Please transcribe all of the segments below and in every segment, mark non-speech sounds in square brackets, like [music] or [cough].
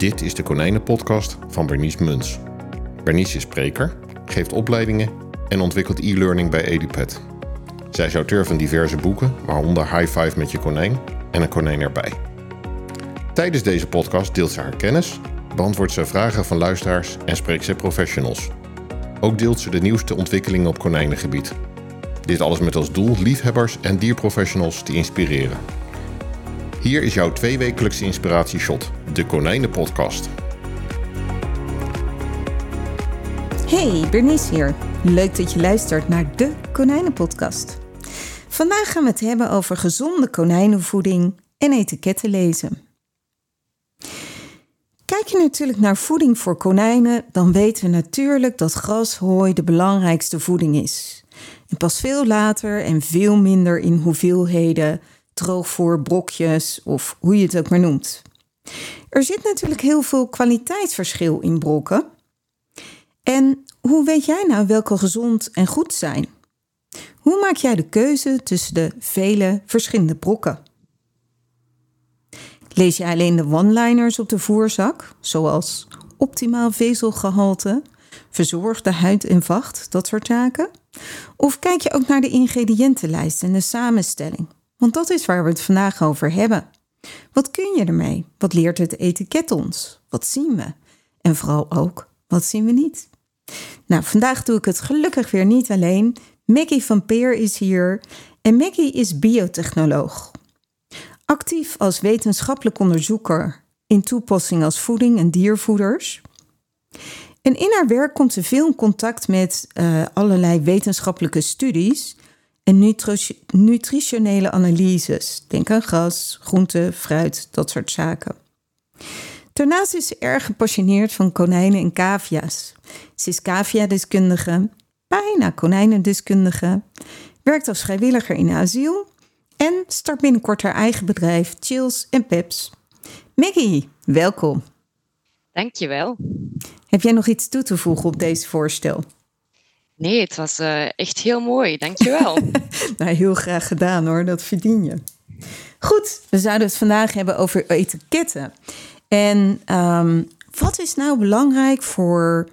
Dit is de Konijnenpodcast van Bernice Muns. Bernice is spreker, geeft opleidingen en ontwikkelt e-learning bij EduPet. Zij is auteur van diverse boeken, waaronder High Five met je konijn en een konijn erbij. Tijdens deze podcast deelt ze haar kennis, beantwoordt ze vragen van luisteraars en spreekt ze professionals. Ook deelt ze de nieuwste ontwikkelingen op konijnengebied. Dit alles met als doel liefhebbers en dierprofessionals te inspireren. Hier is jouw tweewekelijkse inspiratieshot, de Konijnenpodcast. Hey, Bernice hier. Leuk dat je luistert naar de Konijnenpodcast. Vandaag gaan we het hebben over gezonde konijnenvoeding en etiketten lezen. Kijk je natuurlijk naar voeding voor konijnen, dan weten we natuurlijk dat grashooi de belangrijkste voeding is. En pas veel later en veel minder in hoeveelheden droogvoer, brokjes of hoe je het ook maar noemt. Er zit natuurlijk heel veel kwaliteitsverschil in brokken. En hoe weet jij nou welke gezond en goed zijn? Hoe maak jij de keuze tussen de vele verschillende brokken? Lees je alleen de one-liners op de voerzak, zoals optimaal vezelgehalte, verzorgde huid en vacht, dat soort zaken? Of kijk je ook naar de ingrediëntenlijst en de samenstelling? Want dat is waar we het vandaag over hebben. Wat kun je ermee? Wat leert het etiket ons? Wat zien we? En vooral ook, wat zien we niet? Nou, vandaag doe ik het gelukkig weer niet alleen. Maggie van Peer is hier en Maggie is biotechnoloog. Actief als wetenschappelijk onderzoeker in toepassing als voeding en diervoeders. En in haar werk komt ze veel in contact met uh, allerlei wetenschappelijke studies en nutritionele analyses. Denk aan gras, groente, fruit, dat soort zaken. Daarnaast is ze erg gepassioneerd van konijnen en cavia's. Ze is cavia-deskundige, bijna konijnendeskundige, werkt als vrijwilliger in asiel en start binnenkort haar eigen bedrijf Chills en Peps. Maggie, welkom. Dankjewel. Heb jij nog iets toe te voegen op deze voorstel? Nee, het was uh, echt heel mooi. Dankjewel. [laughs] nou, heel graag gedaan hoor. Dat verdien je. Goed, we zouden het vandaag hebben over etiketten. En um, wat is nou belangrijk voor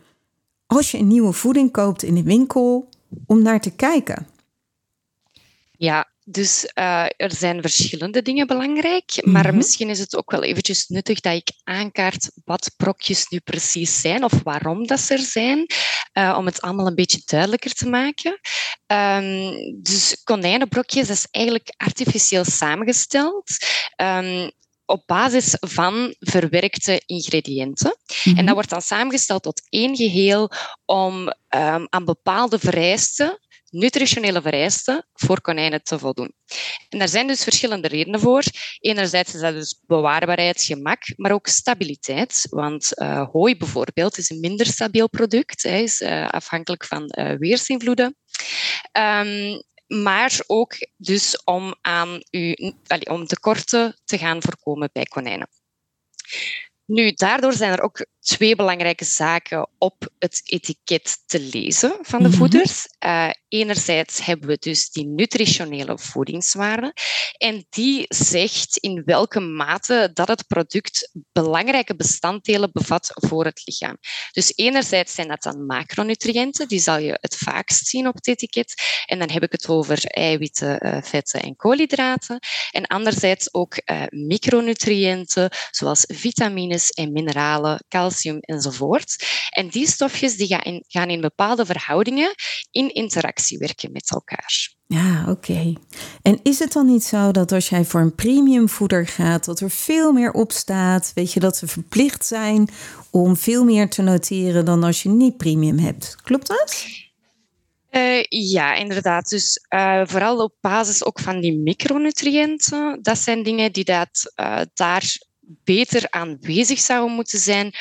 als je een nieuwe voeding koopt in de winkel om naar te kijken? Ja, dus uh, er zijn verschillende dingen belangrijk, maar mm -hmm. misschien is het ook wel eventjes nuttig dat ik aankaart wat brokjes nu precies zijn of waarom dat ze er zijn, uh, om het allemaal een beetje duidelijker te maken. Um, dus konijnenbrokjes is eigenlijk artificieel samengesteld. Um, op basis van verwerkte ingrediënten. Mm -hmm. En dat wordt dan samengesteld tot één geheel om um, aan bepaalde vereisten nutritionele vereisten voor konijnen te voldoen. En daar zijn dus verschillende redenen voor. Enerzijds is dat dus bewaarbaarheid, gemak, maar ook stabiliteit. Want uh, hooi bijvoorbeeld is een minder stabiel product. Hij is uh, afhankelijk van uh, weersinvloeden. Um, maar ook dus om, aan u, om tekorten te gaan voorkomen bij konijnen. Nu, daardoor zijn er ook twee belangrijke zaken op het etiket te lezen van de voeders. Uh, enerzijds hebben we dus die nutritionele voedingswaarde. En die zegt in welke mate dat het product belangrijke bestanddelen bevat voor het lichaam. Dus enerzijds zijn dat dan macronutriënten, die zal je het vaakst zien op het etiket. En dan heb ik het over eiwitten, uh, vetten en koolhydraten. En anderzijds ook uh, micronutriënten, zoals vitamines en mineralen, calcium enzovoort. En die stofjes die gaan, in, gaan in bepaalde verhoudingen in interactie werken met elkaar. Ja, oké. Okay. En is het dan niet zo dat als jij voor een premiumvoeder gaat, dat er veel meer op staat? Weet je, dat ze verplicht zijn om veel meer te noteren dan als je niet premium hebt? Klopt dat? Uh, ja, inderdaad. Dus uh, vooral op basis ook van die micronutriënten. Dat zijn dingen die dat, uh, daar beter aanwezig zouden moeten zijn.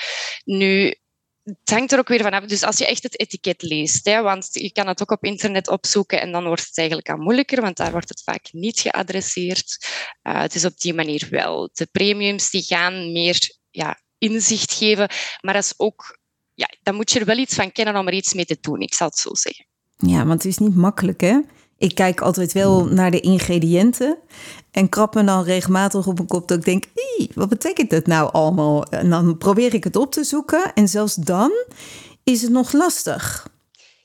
Nu, het hangt er ook weer vanaf. Dus als je echt het etiket leest, hè, want je kan het ook op internet opzoeken en dan wordt het eigenlijk al moeilijker, want daar wordt het vaak niet geadresseerd. Uh, het is op die manier wel. De premiums die gaan meer ja, inzicht geven, maar dat is ook, ja, dan moet je er wel iets van kennen om er iets mee te doen, ik zal het zo zeggen. Ja, want het is niet makkelijk hè? Ik kijk altijd wel naar de ingrediënten en krap me dan regelmatig op een kop dat ik denk, wat betekent dat nou allemaal? En dan probeer ik het op te zoeken en zelfs dan is het nog lastig.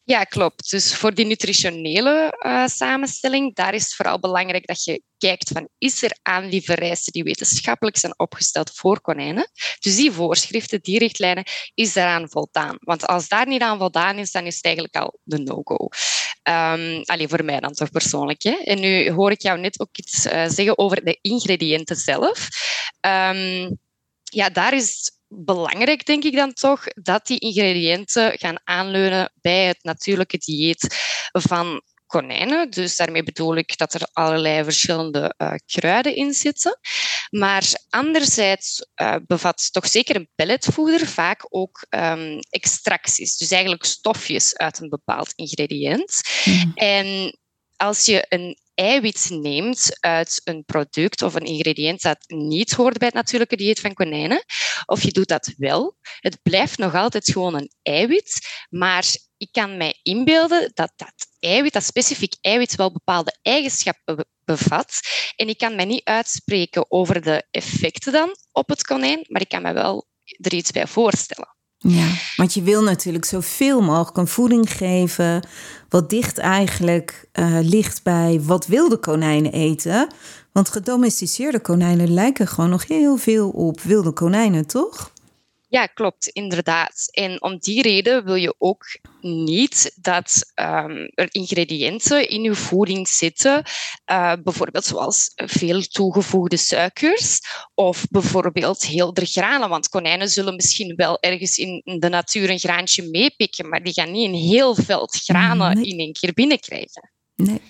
Ja, klopt. Dus voor die nutritionele uh, samenstelling, daar is vooral belangrijk dat je kijkt van is er aan die wetenschappelijk zijn opgesteld voor konijnen. Dus die voorschriften, die richtlijnen, is daaraan voldaan. Want als daar niet aan voldaan is, dan is het eigenlijk al de no-go. Um, alleen voor mij dan toch persoonlijk. Hè? En nu hoor ik jou net ook iets uh, zeggen over de ingrediënten zelf. Um, ja, daar is belangrijk, denk ik dan toch, dat die ingrediënten gaan aanleunen bij het natuurlijke dieet van konijnen. Dus daarmee bedoel ik dat er allerlei verschillende uh, kruiden in zitten. Maar anderzijds uh, bevat toch zeker een pelletvoeder vaak ook um, extracties. Dus eigenlijk stofjes uit een bepaald ingrediënt. Mm. En als je een eiwit neemt uit een product of een ingrediënt dat niet hoort bij het natuurlijke dieet van konijnen, of je doet dat wel, het blijft nog altijd gewoon een eiwit, maar ik kan mij inbeelden dat dat eiwit, dat specifiek eiwit, wel bepaalde eigenschappen bevat. En ik kan mij niet uitspreken over de effecten dan op het konijn, maar ik kan me wel er iets bij voorstellen. Ja, want je wil natuurlijk zoveel mogelijk een voeding geven. wat dicht eigenlijk uh, ligt bij wat wilde konijnen eten. Want gedomesticeerde konijnen lijken gewoon nog heel veel op wilde konijnen, toch? Ja, klopt, inderdaad. En om die reden wil je ook niet dat um, er ingrediënten in je voeding zitten, uh, bijvoorbeeld zoals veel toegevoegde suikers of bijvoorbeeld heel de granen. Want konijnen zullen misschien wel ergens in de natuur een graantje meepikken, maar die gaan niet een heel veld granen in één keer binnenkrijgen. Nee.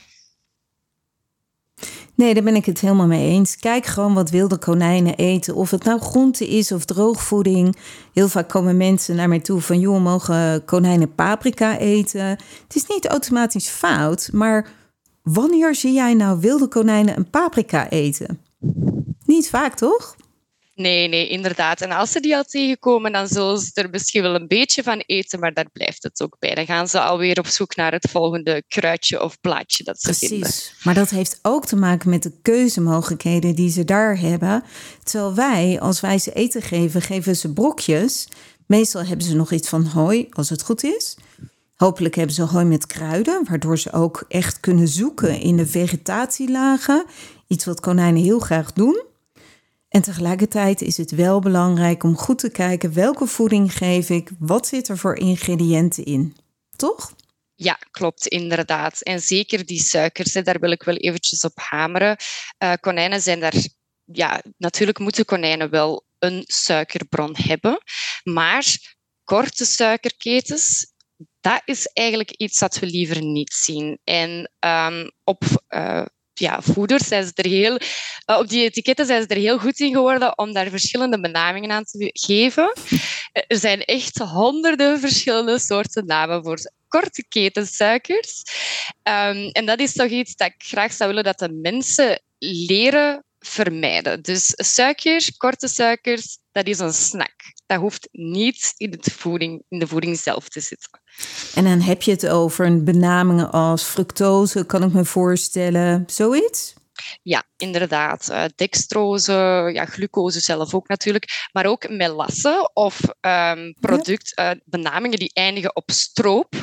Nee, daar ben ik het helemaal mee eens. Kijk gewoon wat wilde konijnen eten. Of het nou groente is of droogvoeding. Heel vaak komen mensen naar mij toe van... joh, mogen konijnen paprika eten? Het is niet automatisch fout, maar... wanneer zie jij nou wilde konijnen een paprika eten? Niet vaak, toch? Nee, nee, inderdaad. En als ze die al tegenkomen, dan zullen ze er misschien wel een beetje van eten, maar daar blijft het ook bij. Dan gaan ze alweer op zoek naar het volgende kruidje of blaadje dat ze Precies. vinden. Maar dat heeft ook te maken met de keuzemogelijkheden die ze daar hebben. Terwijl wij, als wij ze eten geven, geven ze brokjes. Meestal hebben ze nog iets van hooi, als het goed is. Hopelijk hebben ze hooi met kruiden, waardoor ze ook echt kunnen zoeken in de vegetatielagen. Iets wat konijnen heel graag doen. En tegelijkertijd is het wel belangrijk om goed te kijken welke voeding geef ik, wat zit er voor ingrediënten in. Toch? Ja, klopt, inderdaad. En zeker die suikers, daar wil ik wel eventjes op hameren. Uh, konijnen zijn daar, ja, natuurlijk moeten konijnen wel een suikerbron hebben, maar korte suikerketens, dat is eigenlijk iets dat we liever niet zien. En um, op uh, ja, voeders zijn ze er heel, uh, op die etiketten zijn ze er heel goed in geworden om daar verschillende benamingen aan te geven. Er zijn echt honderden verschillende soorten namen voor korte ketensuikers. Um, en dat is toch iets dat ik graag zou willen dat de mensen leren vermijden. Dus suiker, korte suikers, dat is een snack. Dat hoeft niet in, het voeding, in de voeding zelf te zitten. En dan heb je het over benamingen als fructose, kan ik me voorstellen, zoiets? Ja, inderdaad. Uh, dextrose, ja, glucose zelf ook natuurlijk, maar ook melasse of um, product, uh, benamingen die eindigen op stroop.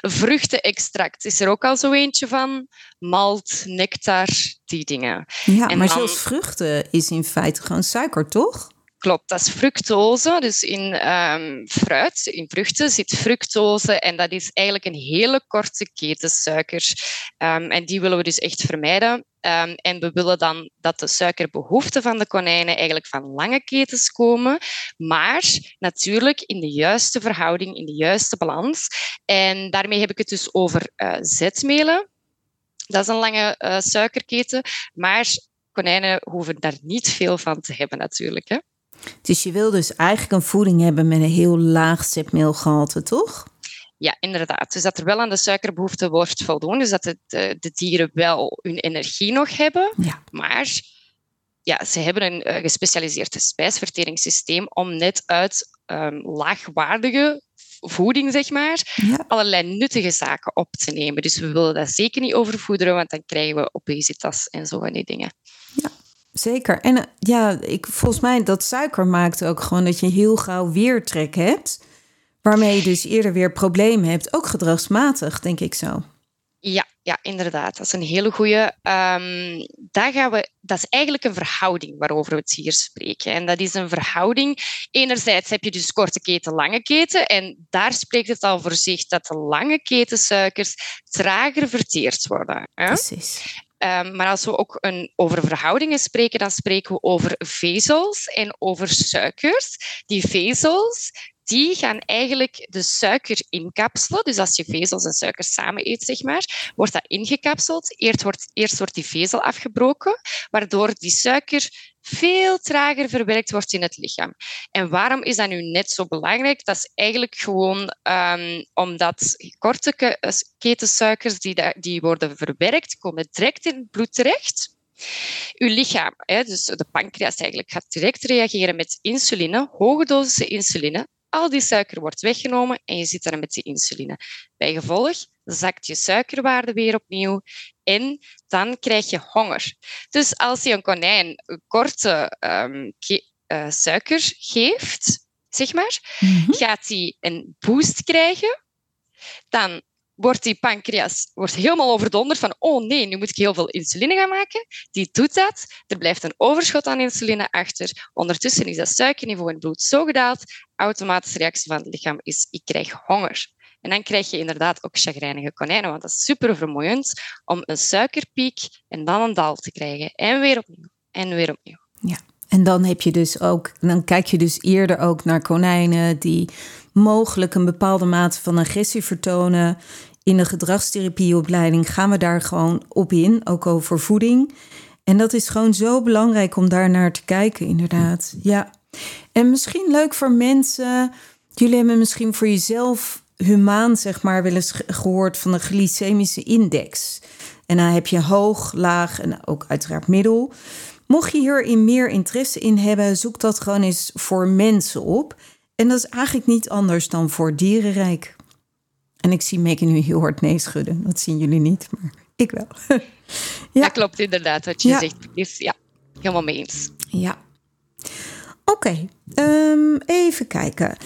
Vruchtenextract is er ook al zo eentje van. Malt, nectar, die dingen. Ja, en maar dan... zelfs vruchten is in feite gewoon suiker, toch? Klopt, dat is fructose. Dus in um, fruit, in vruchten, zit fructose en dat is eigenlijk een hele korte keten suiker. Um, en die willen we dus echt vermijden. Um, en we willen dan dat de suikerbehoeften van de konijnen eigenlijk van lange ketens komen, maar natuurlijk in de juiste verhouding, in de juiste balans. En daarmee heb ik het dus over uh, zetmelen. Dat is een lange uh, suikerketen, maar konijnen hoeven daar niet veel van te hebben natuurlijk. Hè? Dus je wil dus eigenlijk een voeding hebben met een heel laag zetmeelgehalte, toch? Ja, inderdaad. Dus dat er wel aan de suikerbehoefte wordt voldoen. Dus dat de, de dieren wel hun energie nog hebben. Ja. Maar ja, ze hebben een uh, gespecialiseerd spijsverteringssysteem om net uit um, laagwaardige voeding, zeg maar, allerlei nuttige zaken op te nemen. Dus we willen dat zeker niet overvoederen, want dan krijgen we obesitas en zo van die dingen. Zeker. En eh, ja, ik, volgens mij dat suiker maakt ook gewoon dat je heel gauw weertrek hebt. Waarmee je dus eerder weer problemen hebt. Ook gedragsmatig, denk ik zo. Ja, ja, inderdaad. Dat is een hele goede. Um, gaan we, dat is eigenlijk een verhouding waarover we het hier spreken. En dat is een verhouding. Enerzijds heb je dus korte keten, lange keten. En daar spreekt het al voor zich dat de lange ketensuikers trager verteerd worden. Hè? Precies. Um, maar als we ook een, over verhoudingen spreken, dan spreken we over vezels en over suikers. Die vezels die gaan eigenlijk de suiker inkapselen. Dus als je vezels en suiker samen eet, zeg maar, wordt dat ingekapseld. Eerst wordt, eerst wordt die vezel afgebroken, waardoor die suiker veel trager verwerkt wordt in het lichaam. En waarom is dat nu net zo belangrijk? Dat is eigenlijk gewoon um, omdat korte ketensuikers die, die worden verwerkt, komen direct in het bloed terecht. Uw lichaam, dus de pancreas eigenlijk, gaat direct reageren met insuline, hoge dosissen insuline. Al die suiker wordt weggenomen en je zit daar met die insuline. Bij gevolg zakt je suikerwaarde weer opnieuw en dan krijg je honger. Dus als je een konijn een korte um, uh, suiker geeft, zeg maar, mm gaat hij een boost krijgen. Dan wordt die pancreas wordt helemaal overdonderd van oh nee, nu moet ik heel veel insuline gaan maken. Die doet dat. Er blijft een overschot aan insuline achter. Ondertussen is dat suikerniveau in het bloed zo gedaald. Automatische reactie van het lichaam is ik krijg honger. En dan krijg je inderdaad ook chagrijnige konijnen, want dat is super vermoeiend om een suikerpiek en dan een dal te krijgen. En weer opnieuw. En weer opnieuw. Ja, en dan heb je dus ook, dan kijk je dus eerder ook naar konijnen die mogelijk een bepaalde mate van agressie vertonen. In de gedragstherapieopleiding gaan we daar gewoon op in, ook over voeding. En dat is gewoon zo belangrijk om daar naar te kijken, inderdaad. Ja. En misschien leuk voor mensen. Jullie hebben misschien voor jezelf humaan, zeg maar, wel eens gehoord van de glycemische index. En dan heb je hoog, laag en ook uiteraard middel. Mocht je hierin meer interesse in hebben, zoek dat gewoon eens voor mensen op. En dat is eigenlijk niet anders dan voor dierenrijk. En ik zie Megan nu heel hard nee schudden. Dat zien jullie niet, maar ik wel. [laughs] ja. Dat klopt inderdaad wat je zegt. Is, ja, helemaal mee eens. Ja. Oké, ehm, even kijken.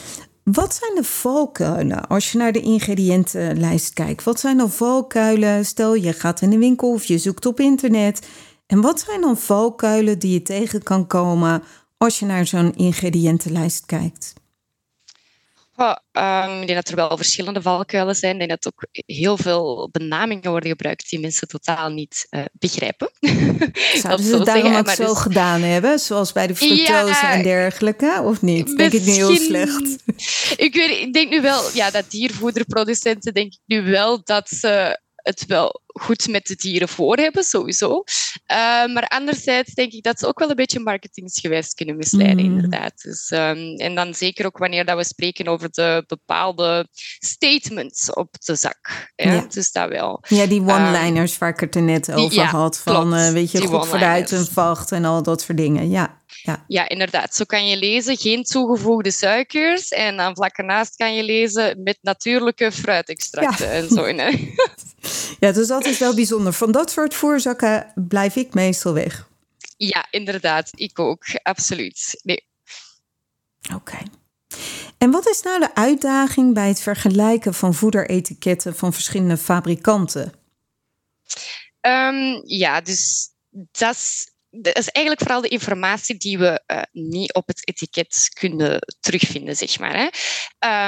Wat zijn de valkuilen als je naar de ingrediëntenlijst kijkt? Wat zijn dan valkuilen? Stel je gaat in de winkel of je zoekt op internet. En wat zijn dan valkuilen die je tegen kan komen als je naar zo'n ingrediëntenlijst kijkt? Um, ik denk dat er wel verschillende valkuilen zijn. Ik denk dat ook heel veel benamingen worden gebruikt die mensen totaal niet uh, begrijpen. Zouden [laughs] ze het daarom ook zo dus... gedaan hebben? Zoals bij de fructose en dergelijke? Of niet? Denk ik nu heel slecht? ik, weet, ik denk nu wel ja, dat diervoederproducenten denk ik nu wel dat ze het wel goed met de dieren voor hebben, sowieso. Uh, maar anderzijds denk ik dat ze ook wel een beetje marketingsgewijs kunnen misleiden, mm. inderdaad. Dus, um, en dan zeker ook wanneer dat we spreken over de bepaalde statements op de zak. Ja, ja. Dus dat wel. Ja, die one-liners um, waar ik het er net over ja, had. Van, uh, weet je, goed vooruit en vacht en al dat soort dingen. Ja. Ja. ja, inderdaad. Zo kan je lezen, geen toegevoegde suikers. En dan vlak ernaast kan je lezen met natuurlijke fruitextracten ja. en zo. [laughs] ja, dus dat is wel bijzonder. Van dat soort voorzakken blijf ik meestal weg. Ja, inderdaad. Ik ook. Absoluut. Nee. Oké. En wat is nou de uitdaging bij het vergelijken van voederetiketten van verschillende fabrikanten? Um, ja, dus dat is dat is eigenlijk vooral de informatie die we uh, niet op het etiket kunnen terugvinden, zeg maar. Hè.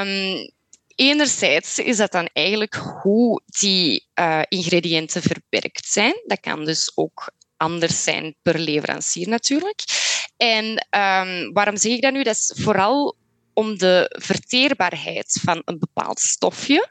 Um, enerzijds is dat dan eigenlijk hoe die uh, ingrediënten verwerkt zijn. Dat kan dus ook anders zijn per leverancier natuurlijk. En um, waarom zeg ik dat nu? Dat is vooral om de verteerbaarheid van een bepaald stofje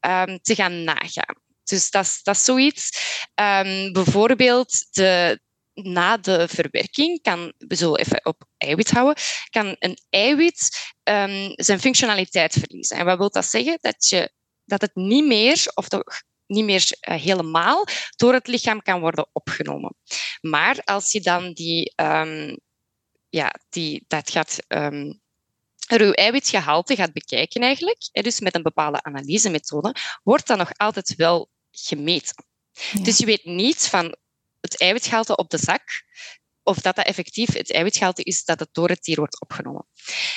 um, te gaan nagaan. Dus dat is, dat zoiets. Um, bijvoorbeeld de, na de verwerking kan, we zullen even op eiwit houden, kan een eiwit um, zijn functionaliteit verliezen. En wat wil dat zeggen? Dat, je, dat het niet meer, of toch niet meer uh, helemaal, door het lichaam kan worden opgenomen. Maar als je dan die, um, ja, die, dat gaat um, er uw eiwitgehalte gaat bekijken eigenlijk, dus met een bepaalde analysemethode, wordt dat nog altijd wel gemeten. Dus je weet niet van het eiwitgehalte op de zak of dat dat effectief het eiwitgehalte is dat het door het dier wordt opgenomen.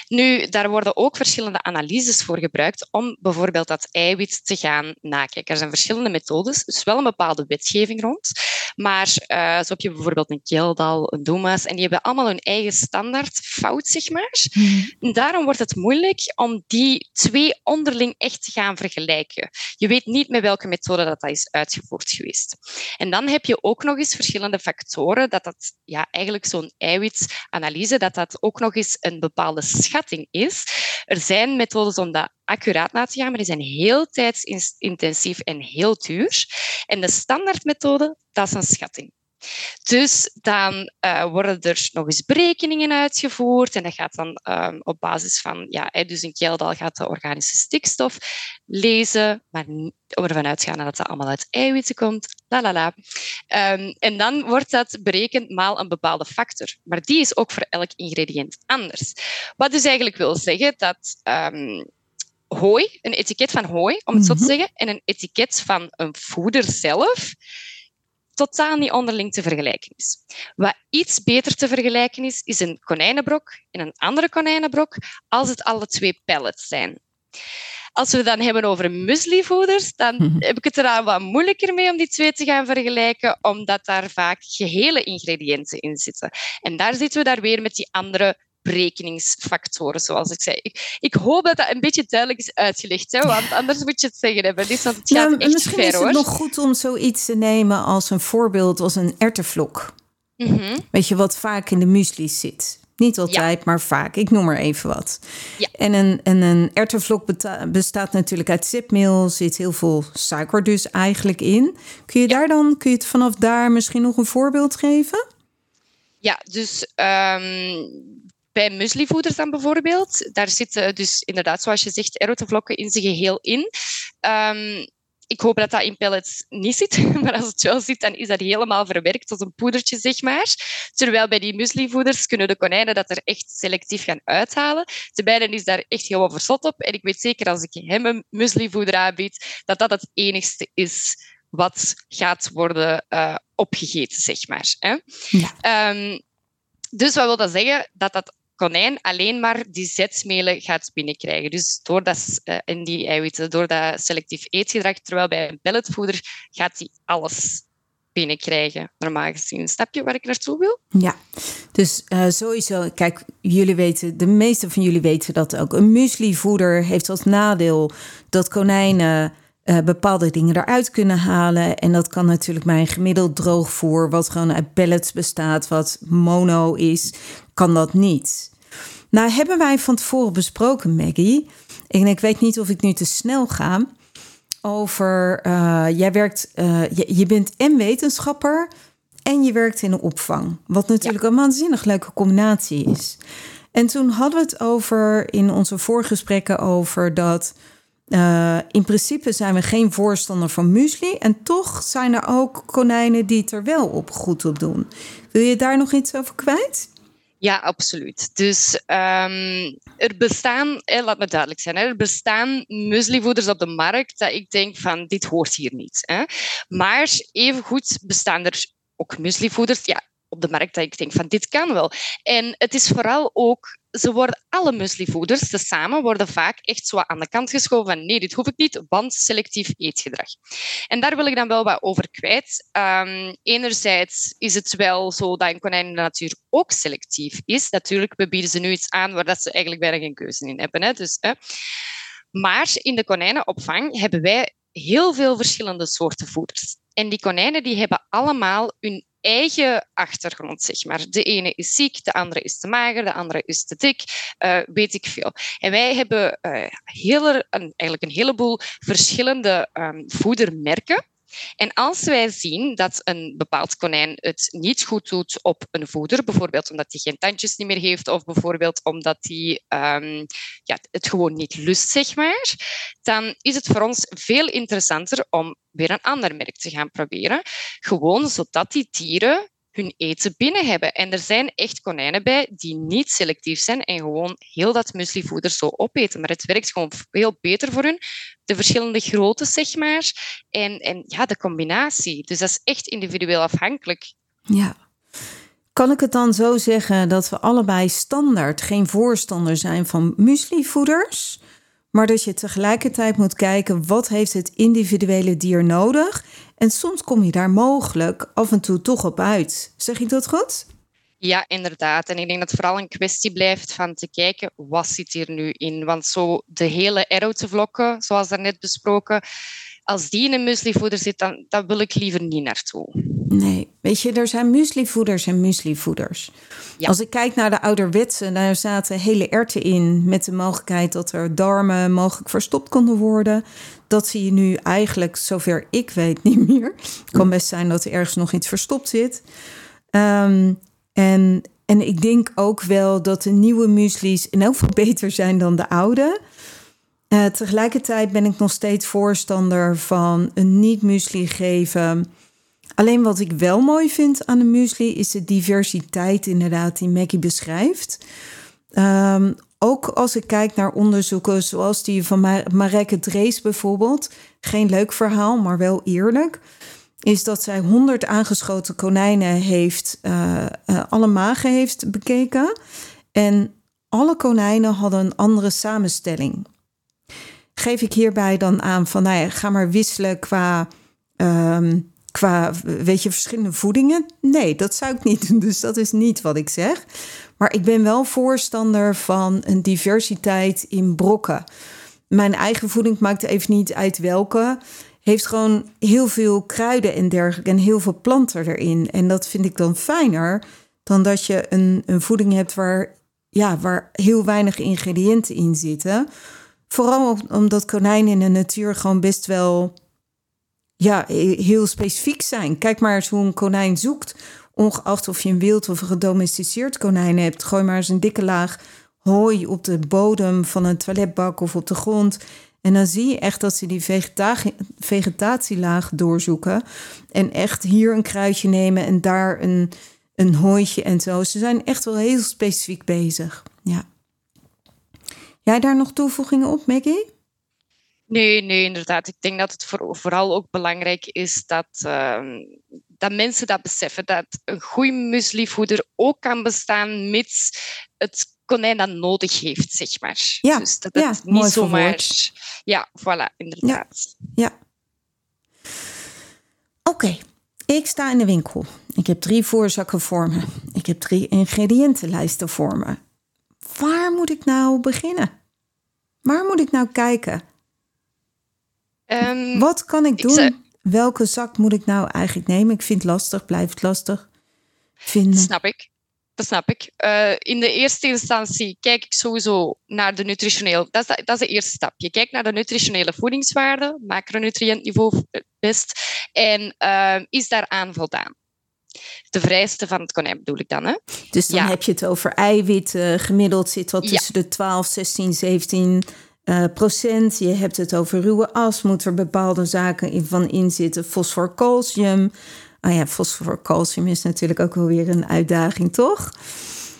Nu, daar worden ook verschillende analyses voor gebruikt om bijvoorbeeld dat eiwit te gaan nakijken. Er zijn verschillende methodes, dus wel een bepaalde wetgeving rond. Maar uh, zo heb je bijvoorbeeld een Kjeldal, een Dumas, en die hebben allemaal hun eigen standaard fout, zeg maar. Mm. daarom wordt het moeilijk om die twee onderling echt te gaan vergelijken. Je weet niet met welke methode dat, dat is uitgevoerd geweest. En dan heb je ook nog eens verschillende factoren dat dat ja, eigenlijk zo'n eiwitanalyse, dat dat ook nog eens een bepaalde schatting is. Er zijn methodes om dat accuraat na te gaan, maar die zijn heel tijdsintensief en heel duur. En de standaardmethode, dat is een schatting. Dus dan uh, worden er nog eens berekeningen uitgevoerd en dat gaat dan um, op basis van, ja, dus een keldal gaat de organische stikstof lezen, maar ervan uitgaan dat dat allemaal uit eiwitten komt, la la la. Um, en dan wordt dat berekend maal een bepaalde factor, maar die is ook voor elk ingrediënt anders. Wat dus eigenlijk wil zeggen dat um, hooi, een etiket van hooi, om het zo te mhm. zeggen, en een etiket van een voeder zelf, totaal niet onderling te vergelijken is. Wat iets beter te vergelijken is, is een konijnenbrok en een andere konijnenbrok als het alle twee pellets zijn. Als we het dan hebben over mueslivoeders, dan mhm. heb ik het er wat moeilijker mee om die twee te gaan vergelijken, omdat daar vaak gehele ingrediënten in zitten. En daar zitten we daar weer met die andere berekeningsfactoren, zoals ik zei. Ik, ik, hoop dat dat een beetje duidelijk is uitgelegd, hè, want anders moet je het zeggen hebben. Dit, want het gaat echt misschien ver, is het nog goed om zoiets te nemen als een voorbeeld, als een ertevlok. Mm Weet je, wat vaak in de muesli zit. Niet altijd, maar vaak. Ik noem er even wat. Ja. En een, en een bestaat natuurlijk uit zipmeel. zit heel veel suiker dus eigenlijk in. Kun je daar dan, kun je het vanaf daar misschien nog een voorbeeld geven? Ja, dus um, bij mueslivoeders dan bijvoorbeeld, daar zitten dus inderdaad, zoals je zegt, erwtenvlokken in zijn geheel in. Um, ik hoop dat dat in pellets niet zit, [laughs] maar als het wel zit, dan is dat helemaal verwerkt tot een poedertje, zeg maar. Terwijl bij die mueslivoeders kunnen de konijnen dat er echt selectief gaan uithalen. De beiden is daar echt heel verzot op. En ik weet zeker als ik hem een mueslivoeder aanbied, dat dat het enigste is wat gaat worden uh, opgegeten, zeg maar. Hè? Ja. Um, dus wat wil dat zeggen? Dat dat konijn alleen maar die zetmelen gaat binnenkrijgen. Dus door dat, uh, in die eiwitten, door dat selectief eetgedrag, terwijl bij een pelletvoeder gaat hij alles binnenkrijgen, normaal gezien. Snap je waar ik naartoe wil? Ja, dus uh, sowieso, kijk, jullie weten, de meeste van jullie weten dat ook. Een mueslivoeder heeft als nadeel dat konijnen uh, bepaalde dingen eruit kunnen halen. En dat kan natuurlijk bij een gemiddeld droogvoer, wat gewoon uit pellets bestaat, wat mono is, kan dat niet. Nou, hebben wij van tevoren besproken, Maggie. En ik weet niet of ik nu te snel ga. Over, uh, jij werkt, uh, je, je, bent en wetenschapper en je werkt in de opvang. Wat natuurlijk een waanzinnig leuke combinatie is. En toen hadden we het over in onze voorgesprekken over dat uh, in principe zijn we geen voorstander van muesli. En toch zijn er ook konijnen die het er wel op goed op doen. Wil je daar nog iets over kwijt? Ja, absoluut. Dus um, er bestaan, laat me duidelijk zijn, er bestaan mueslivoeders op de markt dat ik denk van dit hoort hier niet. Hè. Maar evengoed bestaan er ook mueslivoeders ja, op de markt dat ik denk van dit kan wel. En het is vooral ook ze worden alle mueslivoeders tezamen worden vaak echt zo aan de kant geschoven van nee, dit hoef ik niet, want selectief eetgedrag. En daar wil ik dan wel wat over kwijt. Um, enerzijds is het wel zo dat een konijn in de natuur ook selectief is. Natuurlijk, we bieden ze nu iets aan waar dat ze eigenlijk bijna geen keuze in hebben. Hè? Dus, hè. Maar in de konijnenopvang hebben wij heel veel verschillende soorten voeders. En die konijnen die hebben allemaal hun eigen achtergrond, zeg maar. De ene is ziek, de andere is te mager, de andere is te dik, uh, weet ik veel. En wij hebben uh, hele, een, eigenlijk een heleboel verschillende um, voedermerken. En als wij zien dat een bepaald konijn het niet goed doet op een voeder, bijvoorbeeld omdat hij geen tandjes niet meer heeft of bijvoorbeeld omdat hij um, ja, het gewoon niet lust, zeg maar, dan is het voor ons veel interessanter om weer een ander merk te gaan proberen. Gewoon zodat die dieren hun eten binnen hebben. En er zijn echt konijnen bij die niet selectief zijn en gewoon heel dat mueslivoeder zo opeten. Maar het werkt gewoon veel beter voor hun. De verschillende groottes, zeg maar. En, en ja, de combinatie. Dus dat is echt individueel afhankelijk. Ja. Kan ik het dan zo zeggen dat we allebei standaard geen voorstander zijn van mueslivoeders? Maar dat je tegelijkertijd moet kijken wat heeft het individuele dier nodig. En soms kom je daar mogelijk af en toe toch op uit. Zeg ik dat goed? Ja, inderdaad. En ik denk dat het vooral een kwestie blijft van te kijken wat zit hier nu in. Want zo de hele vlokken, zoals daarnet besproken, als die in een mueslivoeder zit, dan, dan wil ik liever niet naartoe. Nee, weet je, er zijn mueslivoeders en mueslivoeders. Als ik kijk naar de ouderwetse, daar zaten hele erten in met de mogelijkheid dat er darmen mogelijk verstopt konden worden. Dat zie je nu eigenlijk, zover ik weet, [laughs] niet meer. Het kan best zijn dat er ergens nog iets verstopt zit. Um, en, en ik denk ook wel dat de nieuwe muesli's in elk geval beter zijn dan de oude. Uh, tegelijkertijd ben ik nog steeds voorstander van een niet-muesli geven Alleen wat ik wel mooi vind aan de muesli is de diversiteit inderdaad die Maggie beschrijft. Um, ook als ik kijk naar onderzoeken zoals die van Mareke Drees bijvoorbeeld, geen leuk verhaal, maar wel eerlijk, is dat zij 100 aangeschoten konijnen heeft, uh, uh, alle magen heeft bekeken. En alle konijnen hadden een andere samenstelling. Geef ik hierbij dan aan van, nou ja, ga maar wisselen qua um, qua, weet je, verschillende voedingen? Nee, dat zou ik niet doen. [laughs] Dus dat is niet wat ik zeg. Maar ik ben wel voorstander van een diversiteit in brokken. Mijn eigen voeding maakt even niet uit welke. Heeft gewoon heel veel kruiden en dergelijke en heel veel planten erin. En dat vind ik dan fijner dan dat je een, een voeding hebt waar, ja, waar heel weinig ingrediënten in zitten. Vooral omdat konijnen in de natuur gewoon best wel ja, heel specifiek zijn. Kijk maar eens hoe een konijn zoekt. Ongeacht of je een wild of een gedomesticeerd konijn hebt. Gooi maar eens een dikke laag hooi op de bodem van een toiletbak of op de grond. En dan zie je echt dat ze die vegetatielaag doorzoeken. En echt hier een kruidje nemen en daar een, een hooitje en zo. Ze zijn echt wel heel specifiek bezig. Ja. Jij daar nog toevoegingen op, Maggie? Nee, nee, inderdaad. Ik denk dat het vooral ook belangrijk is dat, ehm, dat mensen dat beseffen. Dat een goede mueslivoeder ook kan bestaan mits het konijn dat nodig heeft, zeg maar. Ja, dus dat het ja, niet zomaar... Ja, voilà, inderdaad. Ja. ja. Oké, ik sta in de winkel. Ik heb drie voorzakken voor me. Ik heb drie ingrediëntenlijsten voor me. Waar moet ik nou beginnen? Waar moet ik nou kijken? Um, Wat kan ik doen? Welke zak moet ik nou eigenlijk nemen? Ik vind het lastig, blijft lastig vinden. Dat snap ik. Dat snap ik. Uh, in de eerste instantie kijk ik sowieso naar de nutritioneel. Dat is de, dat is de eerste stap. Je kijkt naar de nutritionele voedingswaarde, macronutriëntniveau best. En uh, is daaraan voldaan? De vereisten van het konijn bedoel ik dan. Hè? Dus dan heb je het over eiwitten. Gemiddeld zit wat tussen de 12, 16, 17 uh, procent. Je hebt het over ruwe as, moet er bepaalde zaken in van in zitten. Fosfor, calcium. Ah ja, fosfor, calcium is natuurlijk ook wel weer een uitdaging, toch?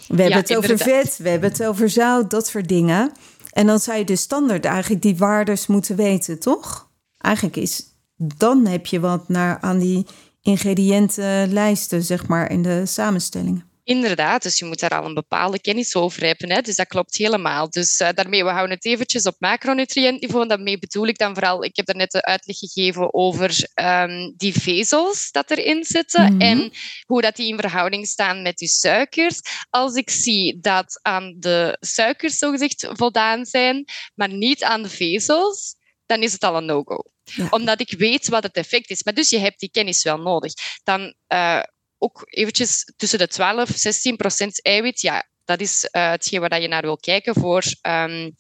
We hebben het over vet, we hebben het over zout, dat soort dingen. En dan zou je de standaard eigenlijk die waardes moeten weten, toch? Eigenlijk is, dan heb je wat naar aan die ingrediëntenlijsten, zeg maar, in de samenstellingen. Inderdaad, dus je moet daar al een bepaalde kennis over hebben. Hè? Dus dat klopt helemaal. Dus uh, daarmee, we houden het eventjes op macronutriëntniveau. En daarmee bedoel ik dan vooral, ik heb daarnet de uitleg gegeven over um, die vezels dat erin zitten mm -hmm. en hoe dat die in verhouding staan met die suikers. Als ik zie dat aan de suikers zogezegd voldaan zijn, maar niet aan de vezels, dan is het al een no-go. Ja. Omdat ik weet wat het effect is. Maar dus je hebt die kennis wel nodig. Dan uh, ook eventjes tussen de 12 en 16 procent eiwit. Ja, dat is uh, hetgeen waar je naar wil kijken voor um,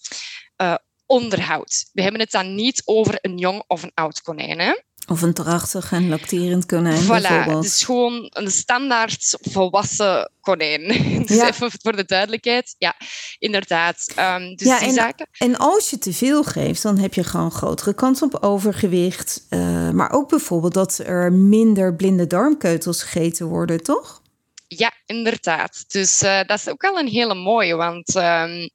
uh, onderhoud. We hebben het dan niet over een jong of een oud konijn. Hè? Of een drachtig en lacterend konijn voilà, bijvoorbeeld. Is gewoon een standaard volwassen konijn. [laughs] dus ja. even voor de duidelijkheid. Ja, inderdaad. Um, dus ja, die en, zaken. en als je te veel geeft, dan heb je gewoon grotere kans op overgewicht. Uh, maar ook bijvoorbeeld dat er minder blinde darmkeutels gegeten worden, toch? inderdaad. Dus uh, dat is ook al een hele mooie, want um,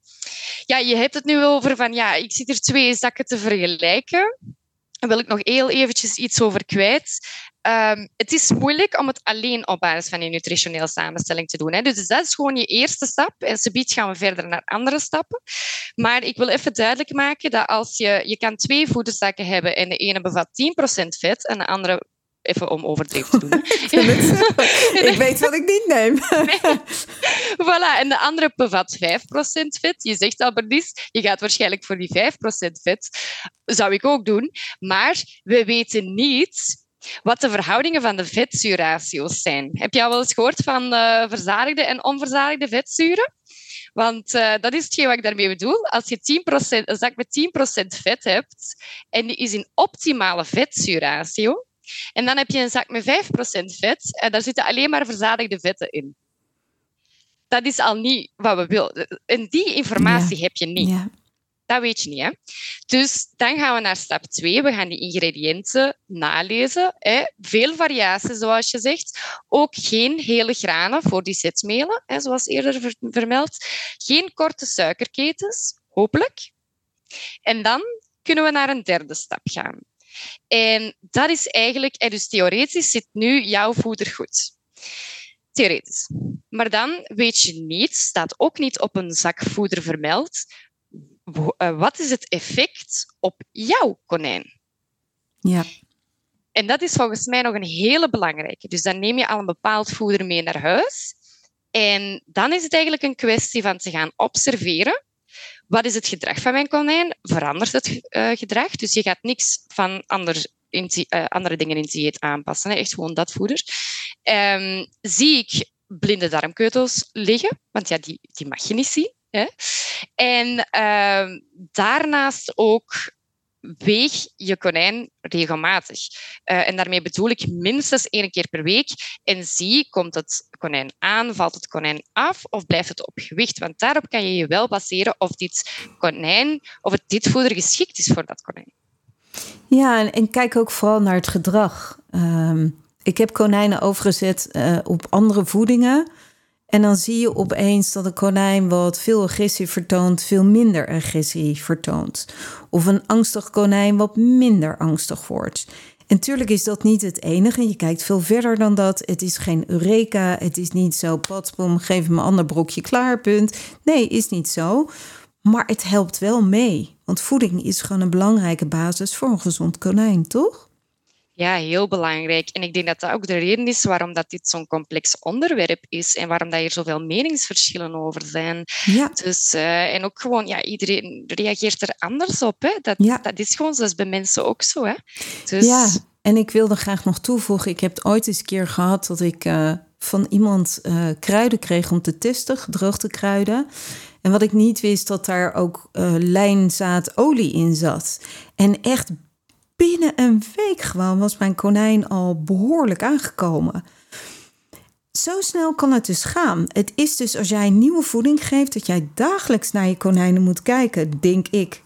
ja, je hebt het nu over van ja, ik zit er twee zakken te vergelijken. Daar wil ik nog heel eventjes iets over kwijt. Um, het is moeilijk om het alleen op basis van je nutritionele samenstelling te doen. Hè. Dus dat is gewoon je eerste stap. En subiet gaan we verder naar andere stappen. Maar ik wil even duidelijk maken dat als je, je kan twee voederzakken hebben en de ene bevat 10% vet en de andere even om overdreven te doen. [laughs] ik weet wat ik niet neem. Voilà, en de andere bevat 5% vet. Je zegt al, Bernice, je gaat waarschijnlijk voor die 5% vet. Zou ik ook doen. Maar we weten niet wat de verhoudingen van de vetzuurratio's zijn. Heb je al wel eens gehoord van uh, verzadigde en onverzadigde vetzuren? Want uh, dat is hetgeen wat ik daarmee bedoel. Als je 10%, een zak met 10% vet hebt en die is in optimale vetzuurratio, en dan heb je een zak met 5% vet en daar zitten alleen maar verzadigde vetten in. Dat is al niet wat we willen. En die informatie heb je niet. Ja. Dat weet je niet. Hè? Dus dan gaan we naar stap 2. We gaan die ingrediënten nalezen. Hè? Veel variatie, zoals je zegt. Ook geen hele granen voor die zetmelen, hè, zoals eerder vermeld. Geen korte suikerketens, hopelijk. En dan kunnen we naar een derde stap gaan. En dat is eigenlijk, dus theoretisch zit nu jouw voeder goed. Theoretisch. Maar dan weet je niet, staat ook niet op een zak voeder vermeld, eh, wat is het effect op jouw konijn? Ja. En dat is volgens mij nog een hele belangrijke. Dus dan neem je al een bepaald voeder mee naar huis. En dan is het eigenlijk een kwestie van te gaan observeren. Wat is het gedrag van mijn konijn? Verandert het uh, gedrag? Dus je gaat niks van ander in, uh, andere dingen in dieet aanpassen. Echt gewoon dat voeder. Um, zie ik blinde darmkeutels liggen? Want ja, die, die mag je niet zien. Hè? En uh, daarnaast ook weeg je konijn regelmatig. Uh, en daarmee bedoel ik minstens één keer per week. En zie, komt het konijn aan, valt het konijn af of blijft het op gewicht? Want daarop kan je je wel baseren of dit konijn, of het dit voeder geschikt is voor dat konijn. Ja, en, en kijk ook vooral naar het gedrag. Um, ik heb konijnen overgezet uh, op andere voedingen. En dan zie je opeens dat een konijn wat veel agressie vertoont, veel minder agressie vertoont. Of een angstig konijn wat minder angstig wordt. En natuurlijk is dat niet het enige. Je kijkt veel verder dan dat. Het is geen eureka. Het is niet zo, patboom, geef me een ander brokje klaar, punt. Nee, is niet zo. Maar het helpt wel mee. Want voeding is gewoon een belangrijke basis voor een gezond konijn, toch? Ja, heel belangrijk. En ik denk dat dat ook de reden is waarom dat dit zo'n complex onderwerp is en waarom dat hier zoveel meningsverschillen over zijn. Ja. Dus, uh, en ook gewoon, ja, iedereen reageert er anders op. Hè. Dat, ja. dat is gewoon zoals bij mensen ook zo. Hè. Dus... Ja, en ik wilde graag nog toevoegen, ik heb het ooit eens een keer gehad dat ik uh, van iemand uh, kruiden kreeg om te testen, gedroogde kruiden. En wat ik niet wist, dat daar ook lijnzaadolie in zat. En echt binnen een week gewoon was mijn konijn al behoorlijk aangekomen. Zo snel kan het dus gaan. Het is dus als jij nieuwe voeding geeft, dat jij dagelijks naar je konijnen moet kijken, denk ik.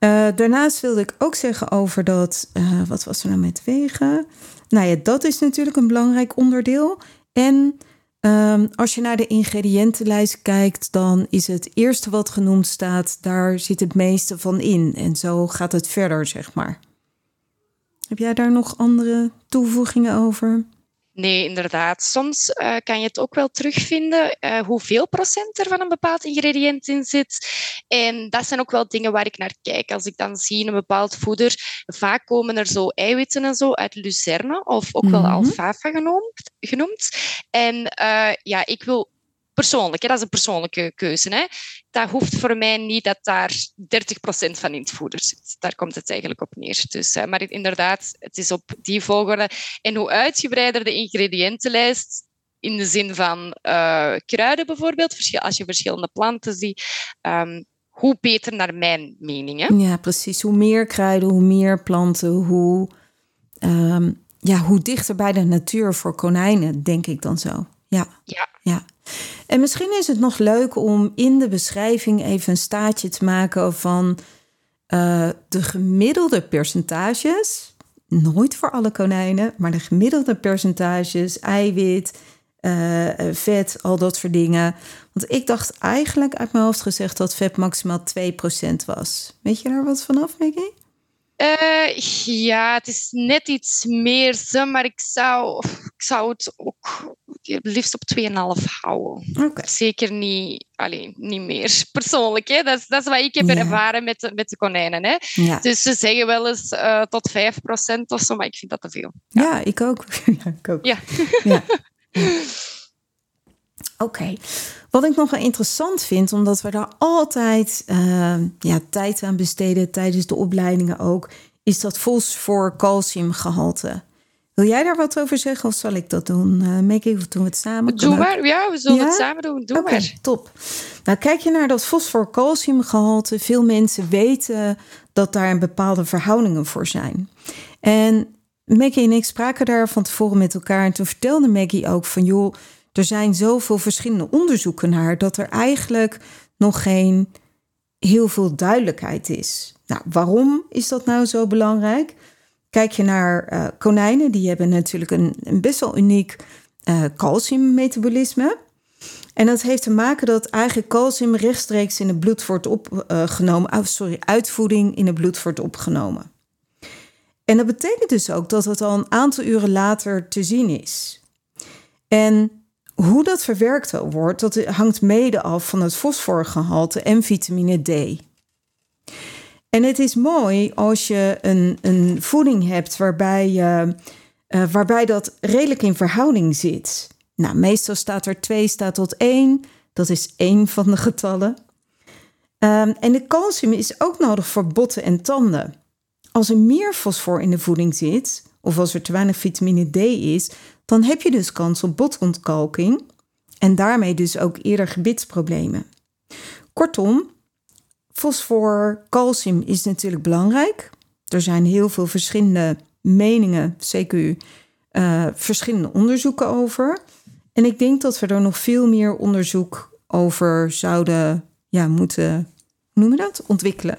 Uh, daarnaast wilde ik ook zeggen over dat, uh, wat was er nou met wegen? Nou ja, dat is natuurlijk een belangrijk onderdeel. En um, als je naar de ingrediëntenlijst kijkt, dan is het eerste wat genoemd staat, daar zit het meeste van in. En zo gaat het verder, zeg maar. Heb jij daar nog andere toevoegingen over? Nee, inderdaad. Soms uh, kan je het ook wel terugvinden uh, hoeveel procent er van een bepaald ingrediënt in zit. En dat zijn ook wel dingen waar ik naar kijk. Als ik dan zie in een bepaald voeder, vaak komen er zo eiwitten en zo uit lucerne of ook wel mm -hmm. alfalfa genoemd, genoemd. En uh, ja, ik wil persoonlijk, hè, dat is een persoonlijke keuze. Hè. Dat hoeft voor mij niet dat daar 30% van in het voeder zit. Daar komt het eigenlijk op neer. Dus, uh, maar inderdaad, het is op die volgorde. En hoe uitgebreider de ingrediëntenlijst, in de zin van uh, kruiden bijvoorbeeld, als je verschillende planten ziet, um, hoe beter naar mijn mening. Hè? Ja, precies. Hoe meer kruiden, hoe meer planten, hoe, um, ja, hoe dichter bij de natuur voor konijnen, denk ik dan zo. Ja. ja. ja. En misschien is het nog leuk om in de beschrijving even een staatje te maken van uh, de gemiddelde percentages. Nooit voor alle konijnen, maar de gemiddelde percentages eiwit, eh, eh, vet, al dat soort dingen. Want ik dacht eigenlijk uit mijn hoofd gezegd dat vet maximaal 2% was. Weet je daar wat vanaf, Maggie? Uh, ja, het is net iets meer, maar ik zou, ik zou het ook liefst op 2,5 houden. Okay. Zeker niet, alleen, niet meer [laughs] persoonlijk. Hè? Dat, is, dat is wat ik heb ervaren met, met de konijnen. Hè? Ja. Dus ze zeggen wel eens uh, tot 5% of zo, maar ik vind dat te veel. Ja, ja ik ook. [laughs] ja, ik ook. [laughs] Ja. Oké. Wat ik nog wel interessant vind, omdat we daar altijd uh, ja, tijd aan besteden tijdens de opleidingen ook, is dat fosfor-calciumgehalte. Wil jij daar wat over zeggen of zal ik dat doen? Uh, Maggie, of doen we het samen? Doe maar, ja, we zullen het samen doen. Doe okay, maar. top. Nou, kijk je naar dat fosfor-calciumgehalte. Veel mensen weten dat daar bepaalde verhoudingen voor zijn. En Maggie en ik spraken daar van tevoren met elkaar. En toen vertelde Maggie ook van, joh, er zijn zoveel verschillende onderzoeken naar dat er eigenlijk nog geen heel veel duidelijkheid is. Nou, waarom is dat nou zo belangrijk? Kijk je naar uh, konijnen, die hebben natuurlijk een, een best wel uniek uh, calciummetabolisme. En dat heeft te maken dat eigenlijk calcium rechtstreeks in het bloed wordt opgenomen. Uh, sorry, uitvoeding in het bloed wordt opgenomen. En dat betekent dus ook dat het al een aantal uren later te zien is. En hoe dat verwerkt wordt, dat hangt mede af van het fosforgehalte en vitamine D. En het is mooi als je een, een voeding hebt waarbij, je, uh, waarbij dat redelijk in verhouding zit. Nou, meestal staat er 2 staat tot 1. Dat is één van de getallen. Um, en de calcium is ook nodig voor botten en tanden. Als er meer fosfor in de voeding zit, of als er te weinig vitamine D is, dan heb je dus kans op botontkalking en daarmee dus ook eerder gebitsproblemen. Kortom, fosfor, calcium is natuurlijk belangrijk. Er zijn heel veel verschillende meningen, CQ, uh, verschillende onderzoeken over. En ik denk dat we er nog veel meer onderzoek over zouden ja, moeten, noemen dat, ontwikkelen.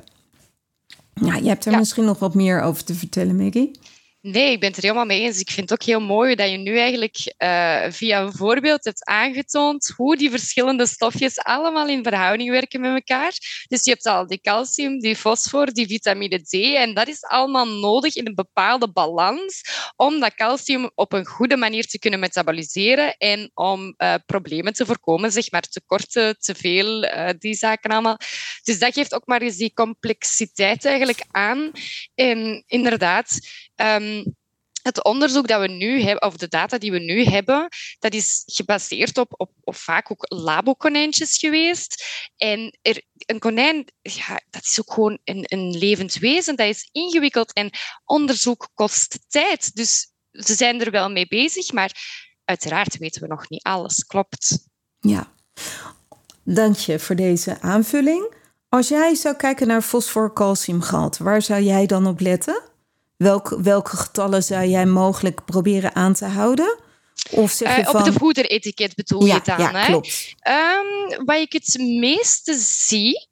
Nou, je hebt er misschien nog wat meer over te vertellen, Maggie. Nee, ik ben het er helemaal mee eens. Ik vind het ook heel mooi dat je nu eigenlijk uh, via een voorbeeld hebt aangetoond hoe die verschillende stofjes allemaal in verhouding werken met elkaar. Dus je hebt al die calcium, die fosfor, die vitamine D. En dat is allemaal nodig in een bepaalde balans om dat calcium op een goede manier te kunnen metaboliseren en om uh, problemen te voorkomen, zeg maar tekorten, te veel, uh, die zaken allemaal. Dus dat geeft ook maar eens die complexiteit eigenlijk aan. En inderdaad, Um, het onderzoek dat we nu hebben, of de data die we nu hebben, dat is gebaseerd op, op, op vaak ook labokonijntjes geweest. En er, een konijn, ja, dat is ook gewoon een, een levend wezen, dat is ingewikkeld en onderzoek kost tijd. Dus ze zijn er wel mee bezig, maar uiteraard weten we nog niet alles. Klopt. Ja, dank je voor deze aanvulling. Als jij zou kijken naar fosfor-calciumgehalte, waar zou jij dan op letten? Welk, welke getallen zou jij mogelijk proberen aan te houden? Of zeg je uh, van... Op de voederetiket bedoel ja, je dan? Ja, hè? klopt. Um, wat ik het meeste zie,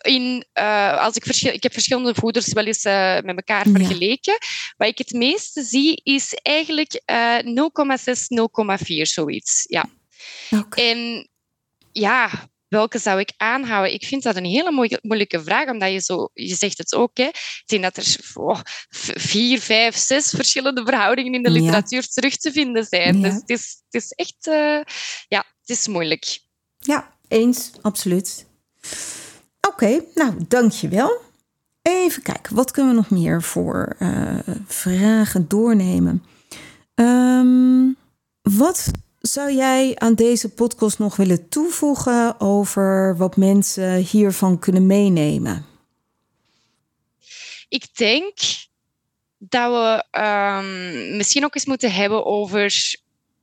in, uh, als ik, verschil, ik heb verschillende voeders wel eens uh, met elkaar vergeleken. Wat ik het meeste zie, is eigenlijk 0,6, 0,4, zoiets. Ja. Okay. En ja, welke zou ik aanhouden? Ik vind dat een hele moeilijke vraag, omdat je zo, je zegt het ook, hè, ik denk dat er oh, vier, vijf, zes verschillende verhoudingen in de literatuur terug te vinden zijn. Dus het is, het is echt, uh, ja, het is moeilijk. Ja, eens, absoluut. Oké, okay, nou, dankjewel. Even kijken, wat kunnen we nog meer voor uh, vragen doornemen? Um, wat zou jij aan deze podcast nog willen toevoegen over wat mensen hiervan kunnen meenemen? Ik denk dat we um, misschien ook eens moeten hebben over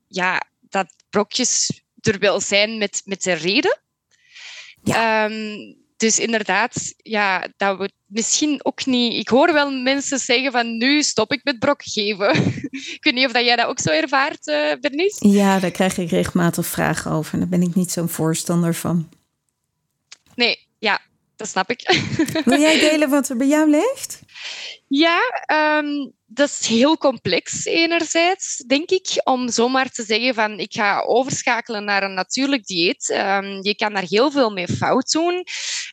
ja, dat brokjes er wel zijn met, met de reden. Ja. Um, dus inderdaad, ja, dat we misschien ook niet... Ik hoor wel mensen zeggen van nu stop ik met brok geven. [laughs] ik weet niet of dat jij dat ook zo ervaart, uh, Bernice? Ja, daar krijg ik regelmatig vragen over. En daar ben ik niet zo'n voorstander van. Nee, ja, dat snap ik. [laughs] Wil jij delen wat er bij jou leeft? Ja, um, dat is heel complex enerzijds, denk ik, om zomaar te zeggen van ik ga overschakelen naar een natuurlijk dieet. Um, je kan daar heel veel mee fout doen.